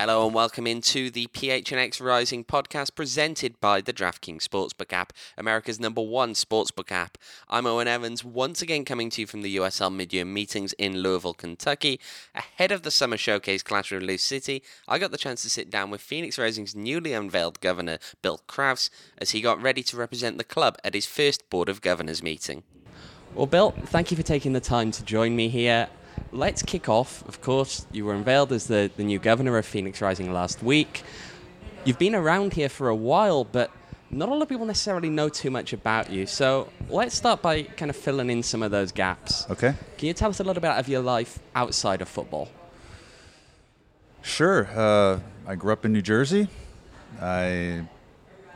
Hello and welcome into the PHNX Rising podcast presented by the DraftKings Sportsbook app, America's number one sportsbook app. I'm Owain Evans, once again coming to you from the USL Mid-Year meetings in Louisville, Kentucky. Ahead of the Summer Showcase clash with Lou City, I got the chance to sit down with Phoenix Rising's newly unveiled governor, Bill Kraus, as he got ready to represent the club at his first Board of Governors meeting. Well, Bill, thank you for taking the time to join me here let's kick off. Of course, you were unveiled as the, the new governor of Phoenix Rising last week. You've been around here for a while, but not a lot of people necessarily know too much about you. So let's start by kind of filling in some of those gaps. Okay. Can you tell us a little bit of your life outside of football? Sure. Uh, I grew up in New Jersey. I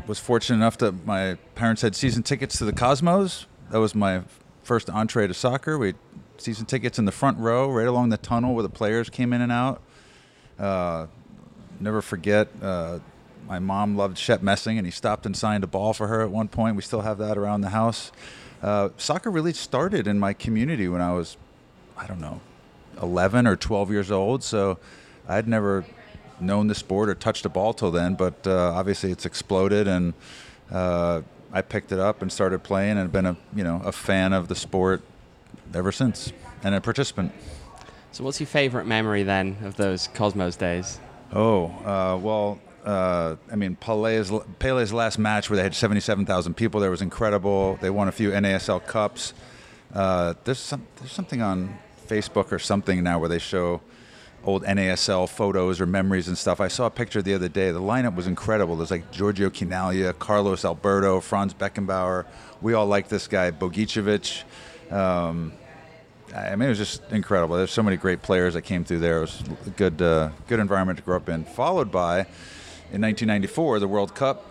was fortunate enough that my parents had season tickets to the Cosmos. That was my first entree to soccer. We season tickets in the front row, right along the tunnel where the players came in and out. Uh, never forget, uh, my mom loved Shep Messing, and he stopped and signed a ball for her at one point. We still have that around the house. Uh, soccer really started in my community when I was, I don't know, 11 or 12 years old. So I'd never known the sport or touched a ball till then, but uh, obviously it's exploded and uh, I picked it up and started playing and been a you know a fan of the sport ever since, and a participant. So, what's your favorite memory then of those Cosmos days? Oh, uh, well, uh, I mean, Pele's, Pele's last match where they had 77,000 people there was incredible. They won a few NASL Cups. Uh, there's, some, there's something on Facebook or something now where they show old NASL photos or memories and stuff. I saw a picture the other day. The lineup was incredible. There's like Giorgio Chinaglia, Carlos Alberto, Franz Beckenbauer. We all like this guy, Bogicevic. Um, I mean, it was just incredible. There's so many great players that came through there. It was a good, uh, good environment to grow up in. Followed by, in 1994, the World Cup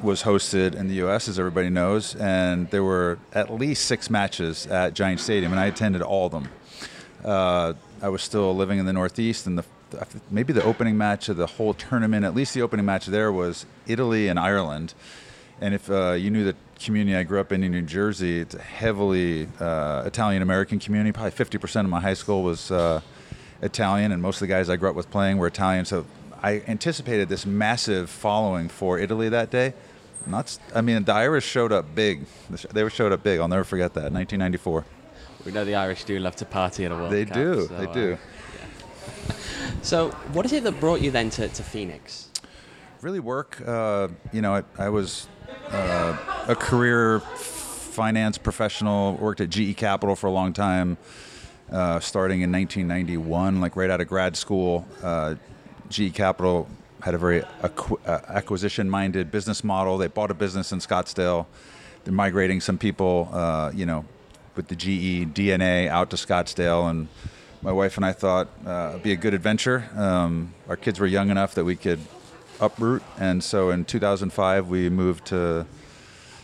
was hosted in the U.S., as everybody knows, and there were at least six matches at Giant Stadium, and I attended all of them. Uh, I was still living in the Northeast, and the maybe the opening match of the whole tournament, at least the opening match there was Italy and Ireland. And if uh, you knew the community I grew up in in New Jersey, it's a heavily uh, Italian American community. Probably 50% of my high school was uh, Italian, and most of the guys I grew up with playing were Italian. So I anticipated this massive following for Italy that day. Not, I mean, the Irish showed up big. They showed up big. I'll never forget that. 1994. We know the Irish do love to party at a World they Cup. Do. So, they do. Uh, yeah. so, what is it that brought you then to, to Phoenix? Really work. Uh, you know, I, I was uh, a career finance professional, worked at GE Capital for a long time, uh, starting in 1991, like right out of grad school. Uh, GE Capital had a very uh, acquisition minded business model. They bought a business in Scottsdale. They're migrating some people, uh, you know, with the GE DNA out to Scottsdale. And my wife and I thought uh, it'd be a good adventure. Um, our kids were young enough that we could uproot. And so in 2005, we moved to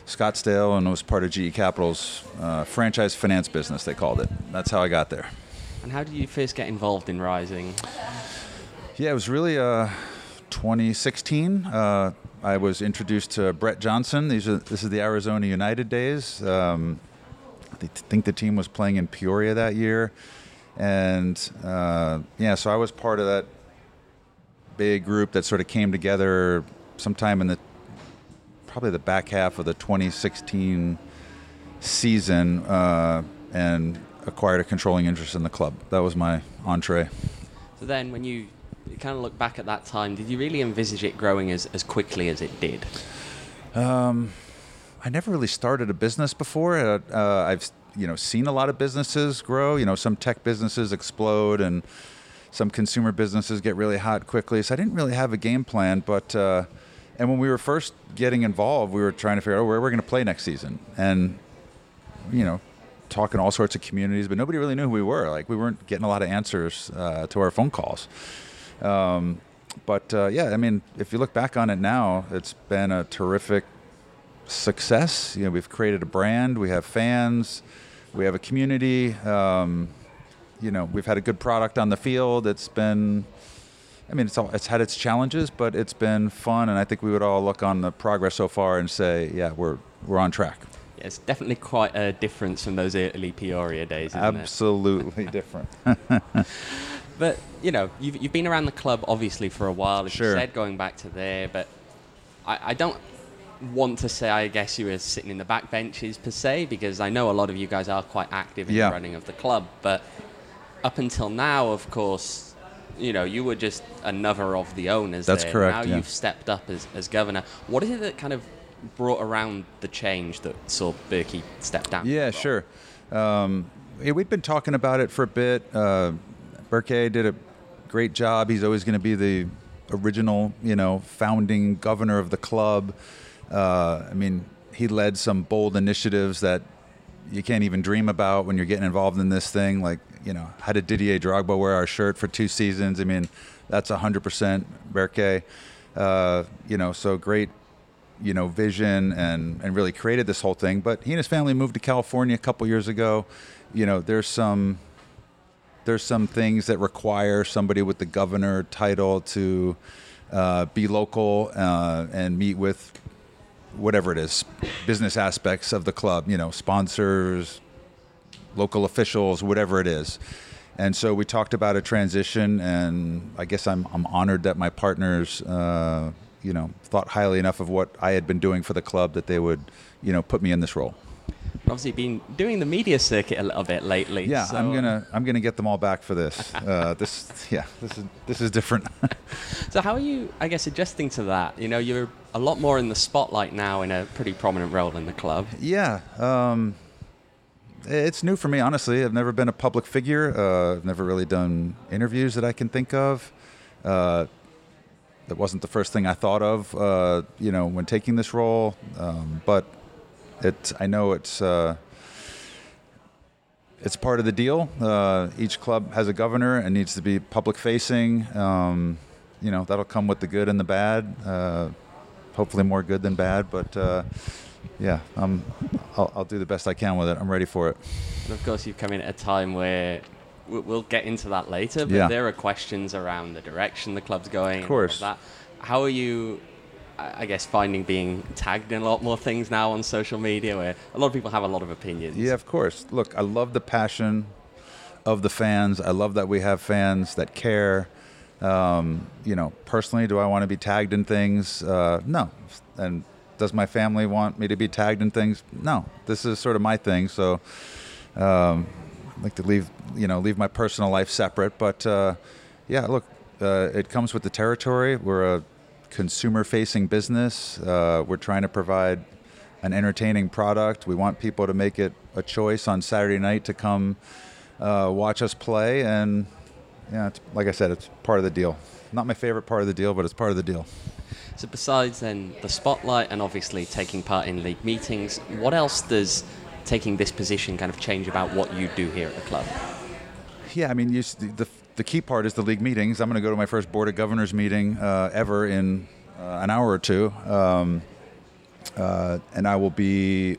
Scottsdale and was part of GE Capital's uh, franchise finance business, they called it. That's how I got there. And how did you first get involved in Rising? Yeah, it was really uh, 2016. Uh, I was introduced to Brett Johnson. These are, this is the Arizona United days. Um, I think the team was playing in Peoria that year. And uh, yeah, so I was part of that big group that sort of came together sometime in the probably the back half of the 2016 season uh, and acquired a controlling interest in the club. That was my entree. So then, when you, kind of look back at that time, did you really envisage it growing as, as quickly as it did? Um, I never really started a business before. Uh, uh, I've you know seen a lot of businesses grow. You know, some tech businesses explode and some consumer businesses get really hot quickly. So I didn't really have a game plan, but uh, and when we were first getting involved, we were trying to figure out where we're going to play next season, and you know, talking all sorts of communities, but nobody really knew who we were. Like we weren't getting a lot of answers uh, to our phone calls. Um, but uh, yeah, I mean, if you look back on it now, it's been a terrific success. You know, we've created a brand, we have fans, we have a community. Um, you know, we've had a good product on the field. It's been, I mean, it's all, it's had its challenges, but it's been fun, and I think we would all look on the progress so far and say, yeah, we're we're on track. Yeah, it's definitely quite a difference from those early Peoria days. Absolutely different. But you know, you've, you've been around the club obviously for a while. As Sure. you said, going back to there, but I, I don't want to say. I guess you were sitting in the back benches per se, because I know a lot of you guys are quite active in Yeah. the running of the club. But up until now, of course, you know, you were just another of the owners. That's there. correct, Now yeah. you've stepped up as, as governor. What is it that kind of brought around the change that saw Berke step down? Yeah, sure. Um, yeah, we've been talking about it for a bit. Uh, Berke did a great job. He's always going to be the original, you know, founding governor of the club. Uh, I mean, he led some bold initiatives that you can't even dream about when you're getting involved in this thing. Like, you know, how did Didier Drogba wear our shirt for two seasons? I mean, that's 100% Berke. Uh, you know, so great you know, vision and, and really created this whole thing. But he and his family moved to California a couple years ago. You know, there's some there's some things that require somebody with the governor title to uh, be local uh, and meet with whatever it is, business aspects of the club. You know, sponsors, local officials, whatever it is. And so we talked about a transition, and I guess I'm I'm honored that my partners, uh, you know, thought highly enough of what I had been doing for the club that they would, you know, put me in this role. Obviously, been doing the media circuit a little bit lately. Yeah, so- I'm gonna I'm gonna get them all back for this. Uh, this yeah, this is this is different. So how are you, I guess, adjusting to that? You know, you're a lot more in the spotlight now in a pretty prominent role in the club. Yeah, um, it's new for me, honestly. I've never been a public figure. Uh, I've never really done interviews that I can think of. Uh, that wasn't the first thing I thought of, uh, you know, when taking this role. Um, but it, I know it's uh, it's part of the deal. Uh, each club has a governor and needs to be public facing. Um, you know, that'll come with the good and the bad. Uh, hopefully, more good than bad. But yeah, um, I'll, I'll do the best I can with it. I'm ready for it. And of course, you've come in at a time where we- we'll get into that later, but Yeah. there are questions around the direction the club's going. Of course. And all of that. How are you, I I guess, finding being tagged in a lot more things now on social media where a lot of people have a lot of opinions? Yeah, of course. Look, I love the passion of the fans. I love that we have fans that care. Um, you know, personally, do I want to be tagged in things? Uh, no. And does my family want me to be tagged in things? No. This is sort of my thing. So, um, I like to leave, you know, leave my personal life separate. But uh, yeah, look, uh, it comes with the territory. We're a consumer-facing business. Uh, we're trying to provide an entertaining product. We want people to make it a choice on Saturday night to come uh, watch us play. And yeah, like I said, it's part of the deal. Not my favorite part of the deal, but it's part of the deal. So besides then the spotlight and obviously taking part in league meetings, what else does taking this position kind of change about what you do here at the club? Yeah, I mean, you, the, the key part is the league meetings. I'm going to go to my first board of governors meeting uh, ever in uh, an hour or two, um, uh, and I will be,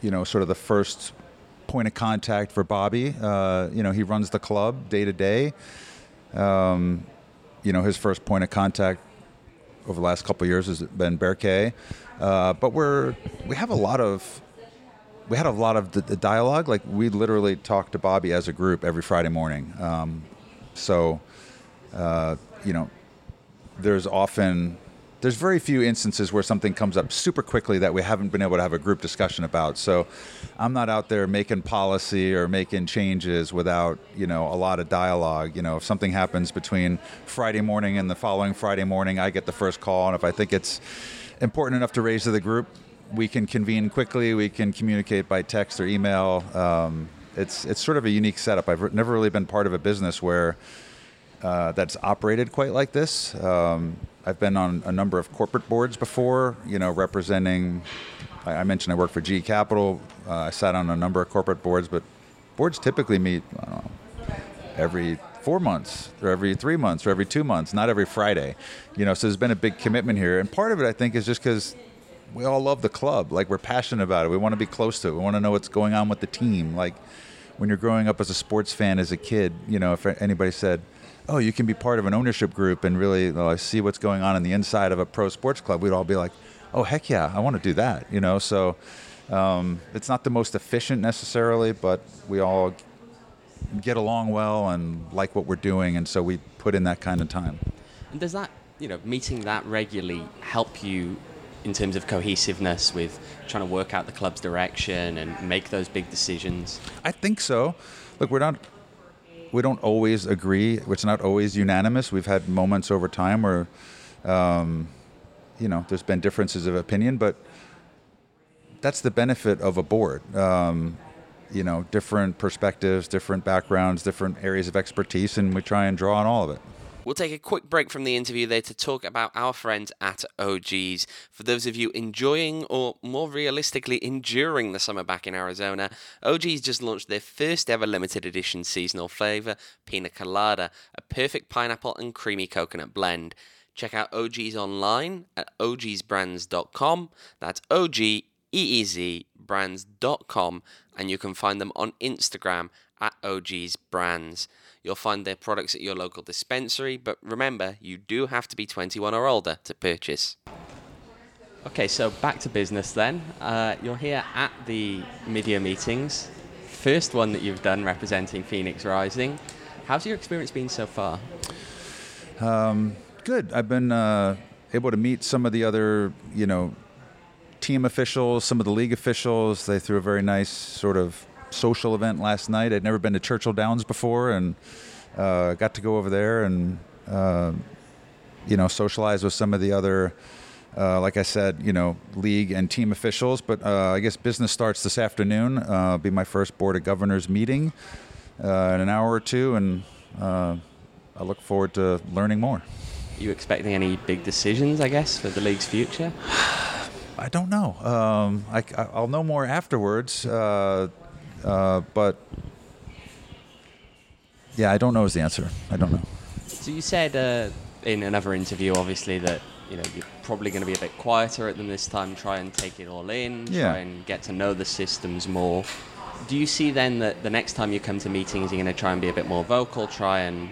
you know, sort of the first point of contact for Bobby. Uh, you know, he runs the club day to day. Um, You know, his first point of contact over the last couple years has been Berke, uh, but we're we have a lot of we had a lot of the, dialogue. Like we literally talk to Bobby as a group every Friday morning. Um, so, uh, you know, there's often there's very few instances where something comes up super quickly that we haven't been able to have a group discussion about. So, I'm not out there making policy or making changes without you know a lot of dialogue. You know, if something happens between Friday morning and the following Friday morning, I get the first call, and if I think it's important enough to raise to the group, we can convene quickly. We can communicate by text or email. Um, it's it's sort of a unique setup. I've never really been part of a business where uh, that's operated quite like this. Um, I've been on a number of corporate boards before, you know, representing. I, mentioned I work for G Capital. Uh, I sat on a number of corporate boards, but boards typically meet know, every four months or every three months or every two months, not every Friday. You know, so there's been a big commitment here, and part of it I think is just because we all love the club. Like we're passionate about it. We want to be close to it. We want to know what's going on with the team. Like when you're growing up as a sports fan as a kid, you know, if anybody said, "Oh, you can be part of an ownership group and really uh, see what's going on in the inside of a pro sports club," we'd all be like, "Oh, heck yeah, I want to do that." You know, so um, it's not the most efficient necessarily, but we all get along well and like what we're doing, and so we put in that kind of time. And does that, you know, meeting that regularly help you in terms of cohesiveness with trying to work out the club's direction and make those big decisions? I think so. Look, we're not we don't always agree. It's not always unanimous. We've had moments over time where, um, you know, there's been differences of opinion, but that's the benefit of a board. Um, you know, different perspectives, different backgrounds, different areas of expertise, and we try and draw on all of it. We'll take a quick break from the interview there to talk about our friends at OGeez. For those of you enjoying or more realistically enduring the summer back in Arizona, OGeez just launched their first ever limited edition seasonal flavor, Pina Colada, a perfect pineapple and creamy coconut blend. Check out OGeez online at ogeezbrands.com. That's O G E E Z brands.com and you can find them on Instagram at OGeez Brands. You'll find their products at your local dispensary, but remember, you do have to be 21 or older to purchase. Okay, so back to business then. Uh, you're here at the media meetings. First one that you've done representing Phoenix Rising. How's your experience been so far? Um, good. I've been uh, able to meet some of the other, you know, team officials, some of the league officials. They threw a very nice sort of social event last night. I'd never been to Churchill Downs before, and uh, got to go over there and uh, you know socialize with some of the other. Uh, like I said, you know, league and team officials, but uh, I guess business starts this afternoon. Uh, be my first board of governors meeting uh, in an hour or two, and I look forward to learning more. Are you expecting any big decisions, I guess, for the league's future? I don't know. Um, I, will know more afterwards. Uh, uh, but yeah, I don't know is the answer. I don't know. So you said uh, in another interview, obviously, that you know you're probably going to be a bit quieter at them this time. Try and take it all in. Yeah. Try and get to know the systems more. Do you see then that the next time you come to meetings, you're going to try and be a bit more vocal? Try and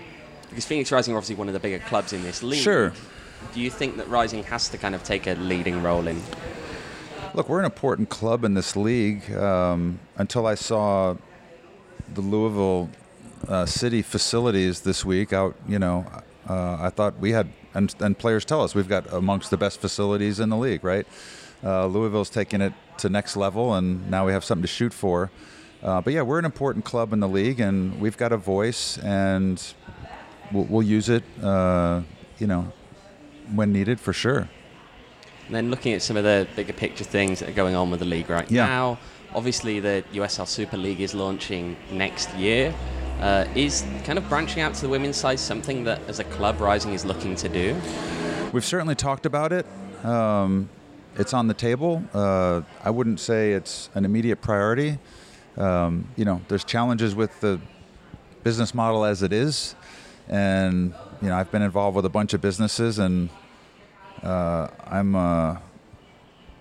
because Phoenix Rising are obviously one of the bigger clubs in this league. Sure. Do you think that Rising has to kind of take a leading role in Look, we're an important club in this league. Um, until I saw the Louisville uh, City facilities this week out, you know, uh, I thought we had, and, and, players tell us we've got amongst the best facilities in the league, right? Uh, Louisville's taking it to next level, and now we have something to shoot for. Uh, but yeah, we're an important club in the league, and we've got a voice, and we'll, we'll use it, uh, you know, when needed for sure. And then looking at some of the bigger picture things that are going on with the league right yeah. now, obviously the USL Super League is launching next year. Uh, is kind of branching out to the women's side something that, as a club, Rising is looking to do? We've certainly talked about it. Um, it's on the table. Uh, I wouldn't say it's an immediate priority. Um, you know, there's challenges with the business model as it is, and you know, I've been involved with a bunch of businesses, and uh, I'm. Uh,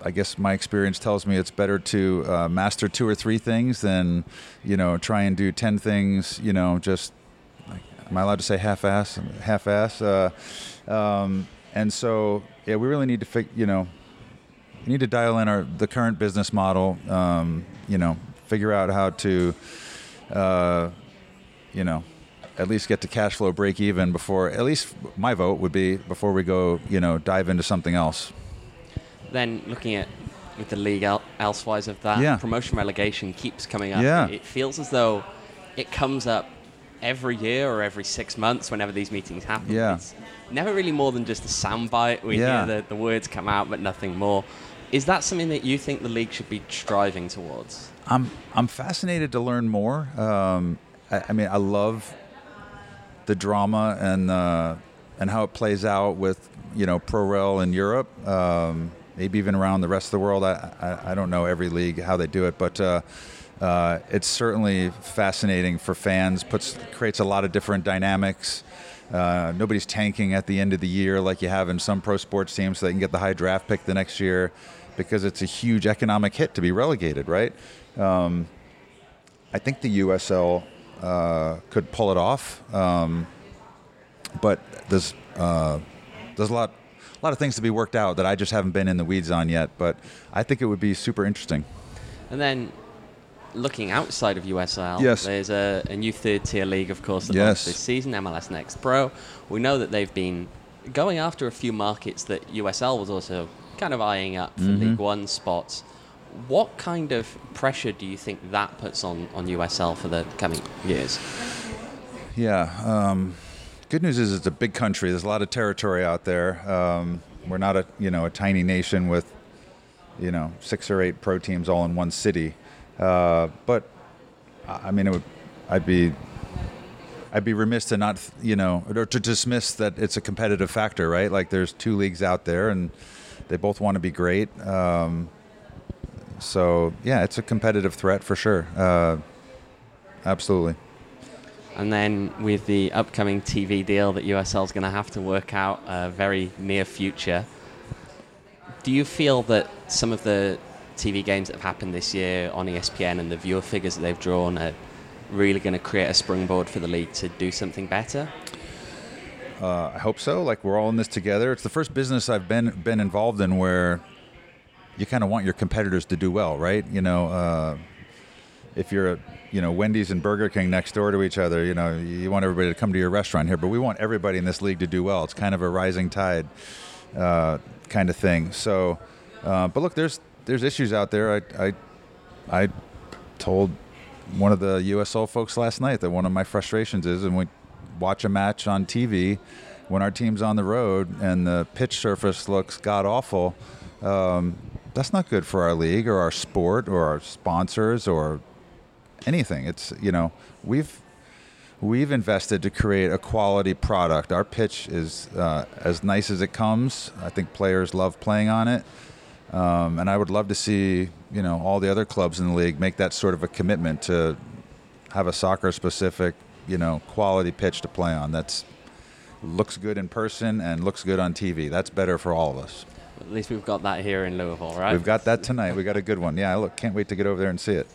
I guess my experience tells me it's better to uh, master two or three things than, you know, try and do ten things. You know, just am I allowed to say half-ass? Half-ass. Uh, um, and so, yeah, we really need to, you know, we need to dial in our the current business model. Um, you know, figure out how to, uh, you know, at least get to cash flow break even before at least my vote would be before we go you know dive into something else then looking at with the league el- elsewise of that yeah. promotion relegation keeps coming up yeah. it feels as though it comes up every year or every six months whenever these meetings happen yeah. it's never really more than just a soundbite we yeah. hear the, the words come out but nothing more is that something that you think the league should be striving towards i'm i'm fascinated to learn more um, I, I mean i love the drama and uh, and how it plays out with you know pro rel in Europe, um, maybe even around the rest of the world. I, I, I don't know every league how they do it, but uh, uh, it's certainly fascinating for fans. puts creates a lot of different dynamics. Uh, nobody's tanking at the end of the year like you have in some pro sports teams, so they can get the high draft pick the next year, because it's a huge economic hit to be relegated, right? Um, I think the USL uh, could pull it off. Um, but there's uh, there's a lot a lot of things to be worked out that I just haven't been in the weeds on yet. But I think it would be super interesting. And then looking outside of USL, Yes. there's a, a new third tier league, of course, that Yes. this season, MLS Next Pro. We know that they've been going after a few markets that USL was also kind of eyeing up for Mm-hmm. League One spots. What kind of pressure do you think that puts on, on USL for the coming years? Yeah. Um, good news is it's a big country. There's a lot of territory out there. Um, we're not a you know a tiny nation with you know six or eight pro teams all in one city. Uh, but I mean, it would. I'd be. I'd be remiss to not, you know, or to dismiss that it's a competitive factor, right? Like there's two leagues out there, and they both want to be great. Um, so yeah, it's a competitive threat for sure. Uh, absolutely. And then with the upcoming TV deal that USL is going to have to work out uh, very near future, do you feel that some of the TV games that have happened this year on ESPN and the viewer figures that they've drawn are really going to create a springboard for the league to do something better? Uh, I hope so. Like we're all in this together. It's the first business I've been been involved in where you kind of want your competitors to do well, right? You know, uh, if you're a you know Wendy's and Burger King next door to each other, you know you want everybody to come to your restaurant here, but we want everybody in this league to do well. It's kind of a rising tide uh, kind of thing. So, uh, but look, there's there's issues out there. I I, I told one of the USL folks last night that one of my frustrations is, and we watch a match on TV when our team's on the road and the pitch surface looks god awful. Um, that's not good for our league or our sport or our sponsors or anything. It's you know we've we've invested to create a quality product. Our pitch is uh, as nice as it comes. I think players love playing on it. Um, and I would love to see, you know, all the other clubs in the league make that sort of a commitment to have a soccer-specific, you know, quality pitch to play on. That's looks good in person and looks good on TV. That's better for all of us. At least we've got that here in Louisville, right? We've got that tonight. We got a good one. Yeah, look, can't wait to get over there and see it.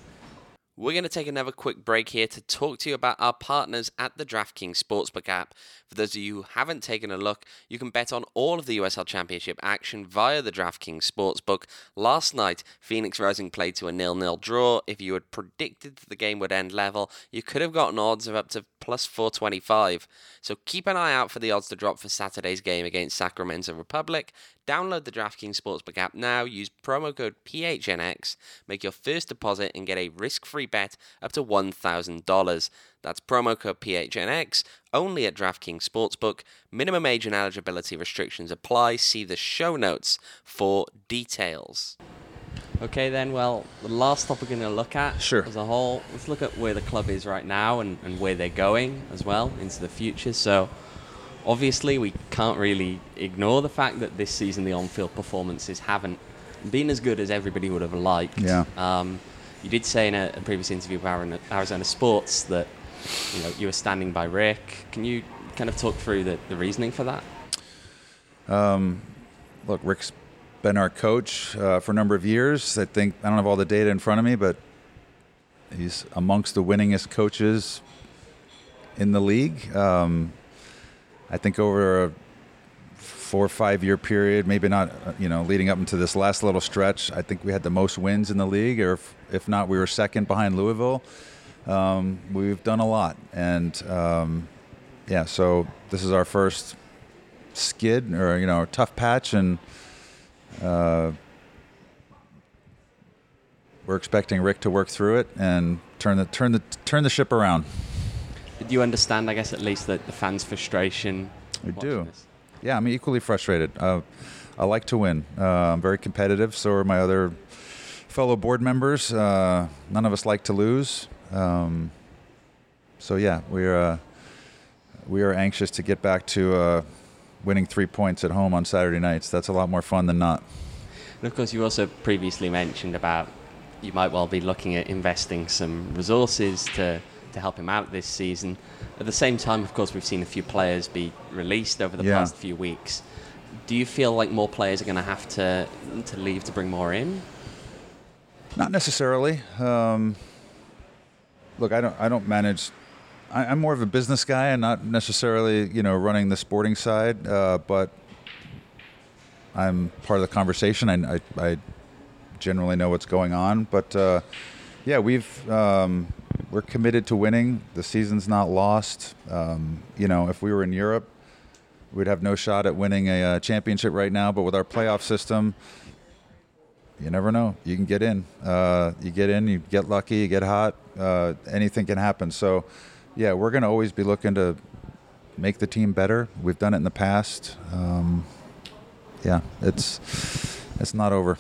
We're going to take another quick break here to talk to you about our partners at the DraftKings Sportsbook app. For those of you who haven't taken a look, you can bet on all of the USL Championship action via the DraftKings Sportsbook. Last night, Phoenix Rising played to a nil-nil draw. If you had predicted the game would end level, you could have gotten odds of up to plus 425. So keep an eye out for the odds to drop for Saturday's game against Sacramento Republic. Download the DraftKings Sportsbook app now, use promo code PHNX, make your first deposit, and get a risk free bet up to $1,000. That's promo code PHNX only at DraftKings Sportsbook. Minimum age and eligibility restrictions apply. See the show notes for details. Okay, then, well, the last topic we're going to look at Sure. as a whole, let's look at where the club is right now and, and where they're going as well into the future. So, obviously, we can't really ignore the fact that this season the on field performances haven't been as good as everybody would have liked. Yeah. Um, you did say in a, a previous interview with Arizona, Arizona Sports that you know you were standing by Rick. Can you kind of talk through the, the reasoning for that? Look, Rick's been our coach uh, for a number of years. I think I don't have all the data in front of me, but he's amongst the winningest coaches in the league. Um, I think over a four or five year period, maybe not, uh, you know, leading up into this last little stretch, I think we had the most wins in the league, or if, if not, we were second behind Louisville. Um, we've done a lot, and um, yeah, so this is our first skid or you know tough patch, and uh, we're expecting Rick to work through it and turn the turn the turn the ship around. Do you understand, I guess, at least that the fans' frustration? We watching do. this? Yeah, I'm equally frustrated. Uh, I like to win. Uh, I'm very competitive. So are my other fellow board members. Uh, none of us like to lose. Um, so yeah, we are uh, we are anxious to get back to uh, winning three points at home on Saturday nights. That's a lot more fun than not. And of course, you also previously mentioned about you might well be looking at investing some resources to, to help him out this season. At the same time, of course, we've seen a few players be released over the Yeah. past few weeks. Do you feel like more players are going to have to to leave to bring more in? Not necessarily. Um, look, I don't. I don't manage. I, I'm more of a business guy, and not necessarily, you know, running the sporting side. Uh, but I'm part of the conversation. I, I, I generally know what's going on. But uh, yeah, we've um, we're committed to winning. The season's not lost. Um, you know, if we were in Europe, we'd have no shot at winning a, uh championship right now. But with our playoff system, you never know. You can get in. Uh, you get in. You get lucky. You get hot. Uh, anything can happen. So, yeah, we're going to always be looking to make the team better. We've done it in the past. Um, yeah, it's it's not over.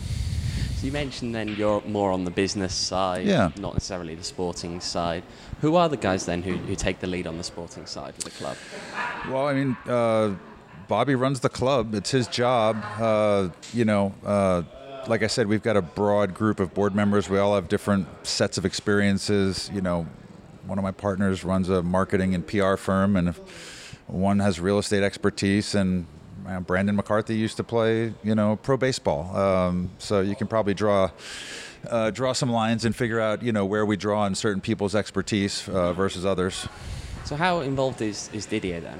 So you mentioned then you're more on the business side, Yeah. not necessarily the sporting side. Who are the guys then who, who take the lead on the sporting side of the club? Well, I mean, uh, Bobby runs the club. It's his job. Uh, you know, uh, like I said, we've got a broad group of board members. We all have different sets of experiences. You know, one of my partners runs a marketing and PR firm, and one has real estate expertise, and uh, Brandon McCarthy used to play, you know, pro baseball. Um, so you can probably draw. Uh, draw some lines and figure out, you know, where we draw on certain people's expertise uh, versus others. So how involved is, is Didier then?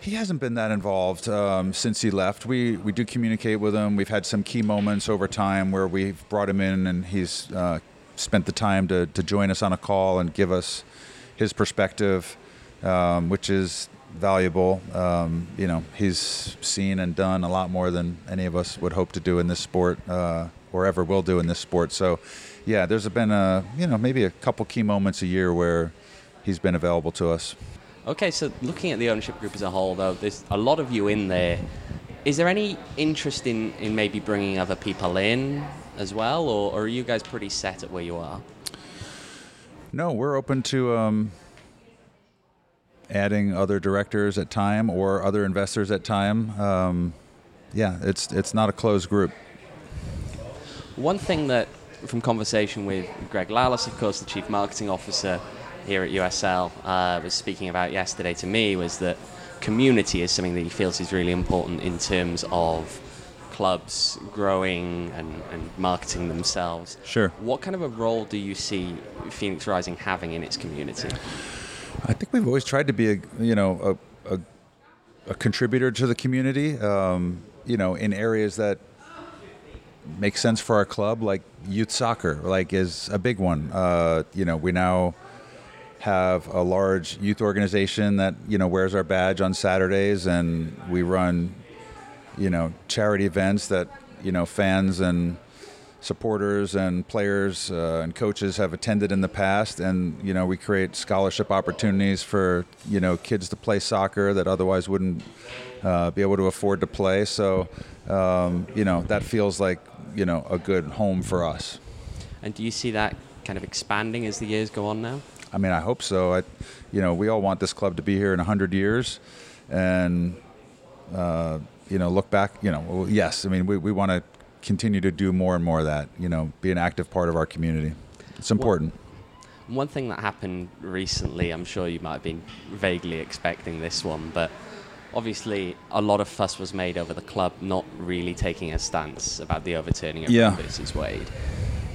He hasn't been that involved um, since he left. We we do communicate with him. We've had some key moments over time where we've brought him in and he's uh, spent the time to, to join us on a call and give us his perspective, um, which is valuable. Um, you know, he's seen and done a lot more than any of us would hope to do in this sport uh, or ever will do in this sport. So, yeah, there's been a you know maybe a couple key moments a year where he's been available to us. Okay, so looking at the ownership group as a whole, though, there's a lot of you in there. Is there any interest in, in maybe bringing other people in as well, or, or are you guys pretty set at where you are? No, we're open to um, adding other directors at time or other investors at time. Um, yeah, it's it's not a closed group. One thing that, from conversation with Greg Lalas, of course, the chief marketing officer here at USL, uh, was speaking about yesterday to me was that community is something that he feels is really important in terms of clubs growing and, and marketing themselves. Sure. What kind of a role do you see Phoenix Rising having in its community? I think we've always tried to be a you know a, a, a contributor to the community. Um, you know, in areas that make sense for our club, like youth soccer, like is a big one. Uh, you know, we now have a large youth organization that you know wears our badge on Saturdays, and we run you know charity events that you know fans and supporters and players uh, and coaches have attended in the past. And you know we create scholarship opportunities for you know kids to play soccer that otherwise wouldn't uh, be able to afford to play. So um, you know that feels like you know a good home for us. And do you see that kind of expanding as the years go on now? I mean I hope so. I you know we all want this club to be here in 100 years. And uh, you know look back you know well, yes I mean we, we want to continue to do more and more of that you know be an active part of our community it's important One thing that happened recently, I'm sure you might have been vaguely expecting this one, but obviously a lot of fuss was made over the club not really taking a stance about the overturning of Yeah. Versus Wade.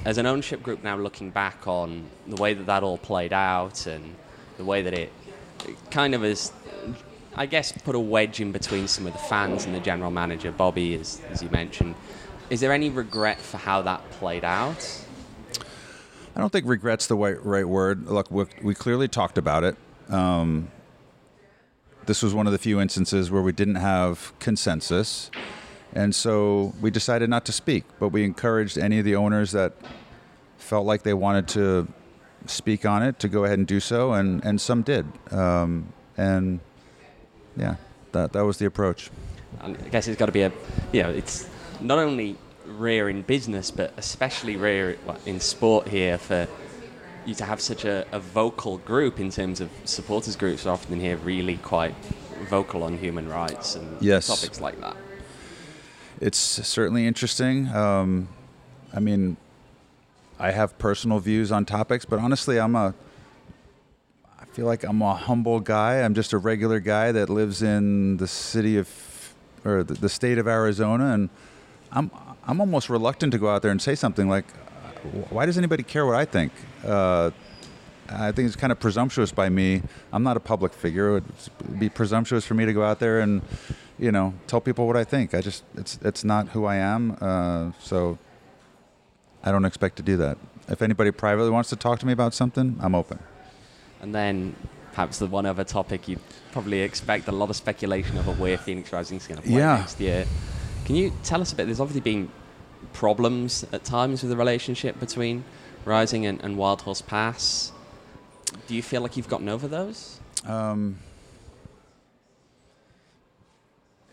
As an ownership group now looking back on the way that that all played out and the way that it it kind of has, I guess, put a wedge in between some of the fans and the general manager, Bobby, as, as you mentioned. Is there any regret for how that played out? I don't think regret's the right, right word. Look, we, we clearly talked about it. Um, this was one of the few instances where we didn't have consensus. And so we decided not to speak, but we encouraged any of the owners that felt like they wanted to speak on it to go ahead and do so, and, and some did. Um, and yeah, that, that was the approach. And I guess it's got to be a, you know, it's not only rare in business, but especially rare in sport here for you to have such a, a vocal group in terms of supporters groups are often here really quite vocal on human rights and Yes. topics like that. It's certainly interesting. Um, I mean, I have personal views on topics, but honestly, I'm a. Feel like I'm a humble guy. I'm just a regular guy that lives in the city of, or the, the state of Arizona, and I'm I'm almost reluctant to go out there and say something like, "Why does anybody care what I think?" Uh, I think it's kind of presumptuous by me. I'm not a public figure. It would be presumptuous for me to go out there and, you know, tell people what I think. I just it's it's not who I am. Uh, so I don't expect to do that. if anybody privately wants to talk to me about something, I'm open. And then perhaps the one other topic you probably expect a lot of speculation over where Phoenix Rising is going to play Yeah. next year. Can you tell us a bit? There's obviously been problems at times with the relationship between Rising and, and Wild Horse Pass. Do you feel like you've gotten over those? Um,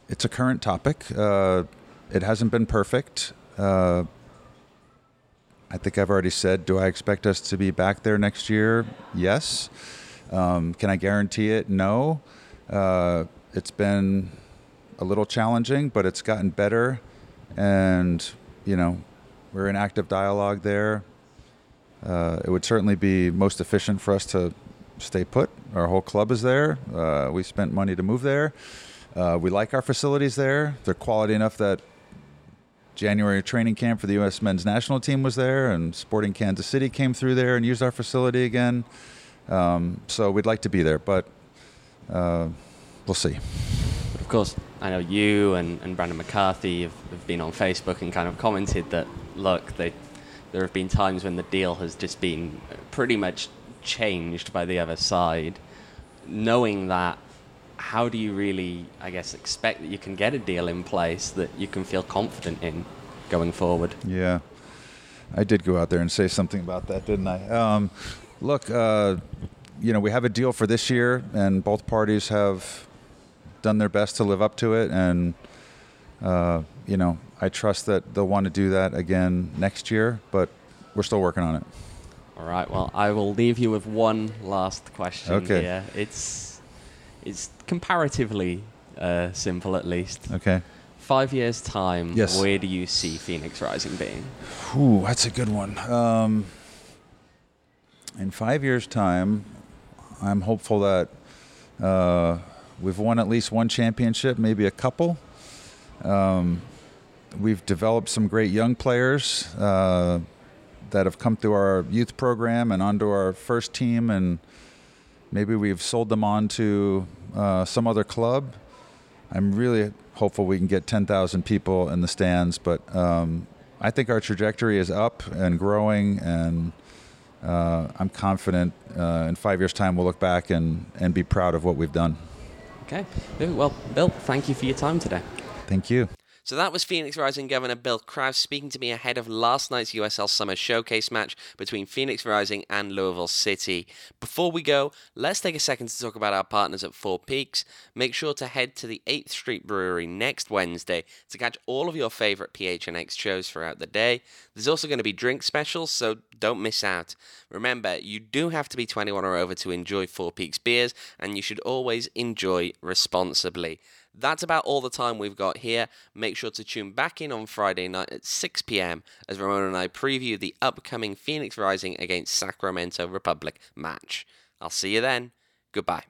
it's a current topic. Uh, it hasn't been perfect. Uh, I think I've already said, do I expect us to be back there next year? Yes. Um, can I guarantee it? No. Uh, it's been a little challenging, but it's gotten better. And, you know, we're in active dialogue there. Uh, it would certainly be most efficient for us to stay put. Our whole club is there. Uh, we spent money to move there. Uh, we like our facilities there. They're quality enough that January training camp for the U.S. men's national team was there, and Sporting Kansas City came through there and used our facility again. Um, so we'd like to be there, but uh, we'll see. But of course, I know you and, and Brandon McCarthy have, have been on Facebook and kind of commented that, look, they, there have been times when the deal has just been pretty much changed by the other side. Knowing that, how do you really, I guess, expect that you can get a deal in place that you can feel confident in going forward? Yeah, I did go out there and say something about that, didn't I? Um, look, uh, you know, we have a deal for this year, and both parties have done their best to live up to it, and uh, you know, I trust that they'll want to do that again next year, but we're still working on it. All right. Well, I will leave you with one last question Okay. here. It's it's comparatively uh, simple, at least. Okay. Five years time. Yes. Where do you see Phoenix Rising being? Ooh, that's a good one. Um, in five years' time, I'm hopeful that uh, we've won at least one championship, maybe a couple. Um, we've developed some great young players uh, that have come through our youth program and onto our first team, and maybe we've sold them on to uh, some other club. I'm really hopeful we can get 10,000 people in the stands, but um, I think our trajectory is up and growing, and uh, I'm confident uh, in five years' time we'll look back and, and be proud of what we've done. Okay. Well, Bill, thank you for your time today. Thank you. So that was Phoenix Rising Governor Bill Kraus speaking to me ahead of last night's USL Summer Showcase match between Phoenix Rising and Louisville City. Before we go, let's take a second to talk about our partners at Four Peaks. Make sure to head to the 8th Street Brewery next Wednesday to catch all of your favorite PHNX shows throughout the day. There's also going to be drink specials, so don't miss out. Remember, you do have to be 21 or over to enjoy Four Peaks beers, and you should always enjoy responsibly. That's about all the time we've got here. Make sure to tune back in on Friday night at 6 p.m. as Ramona and I preview the upcoming Phoenix Rising against Sacramento Republic match. I'll see you then. Goodbye.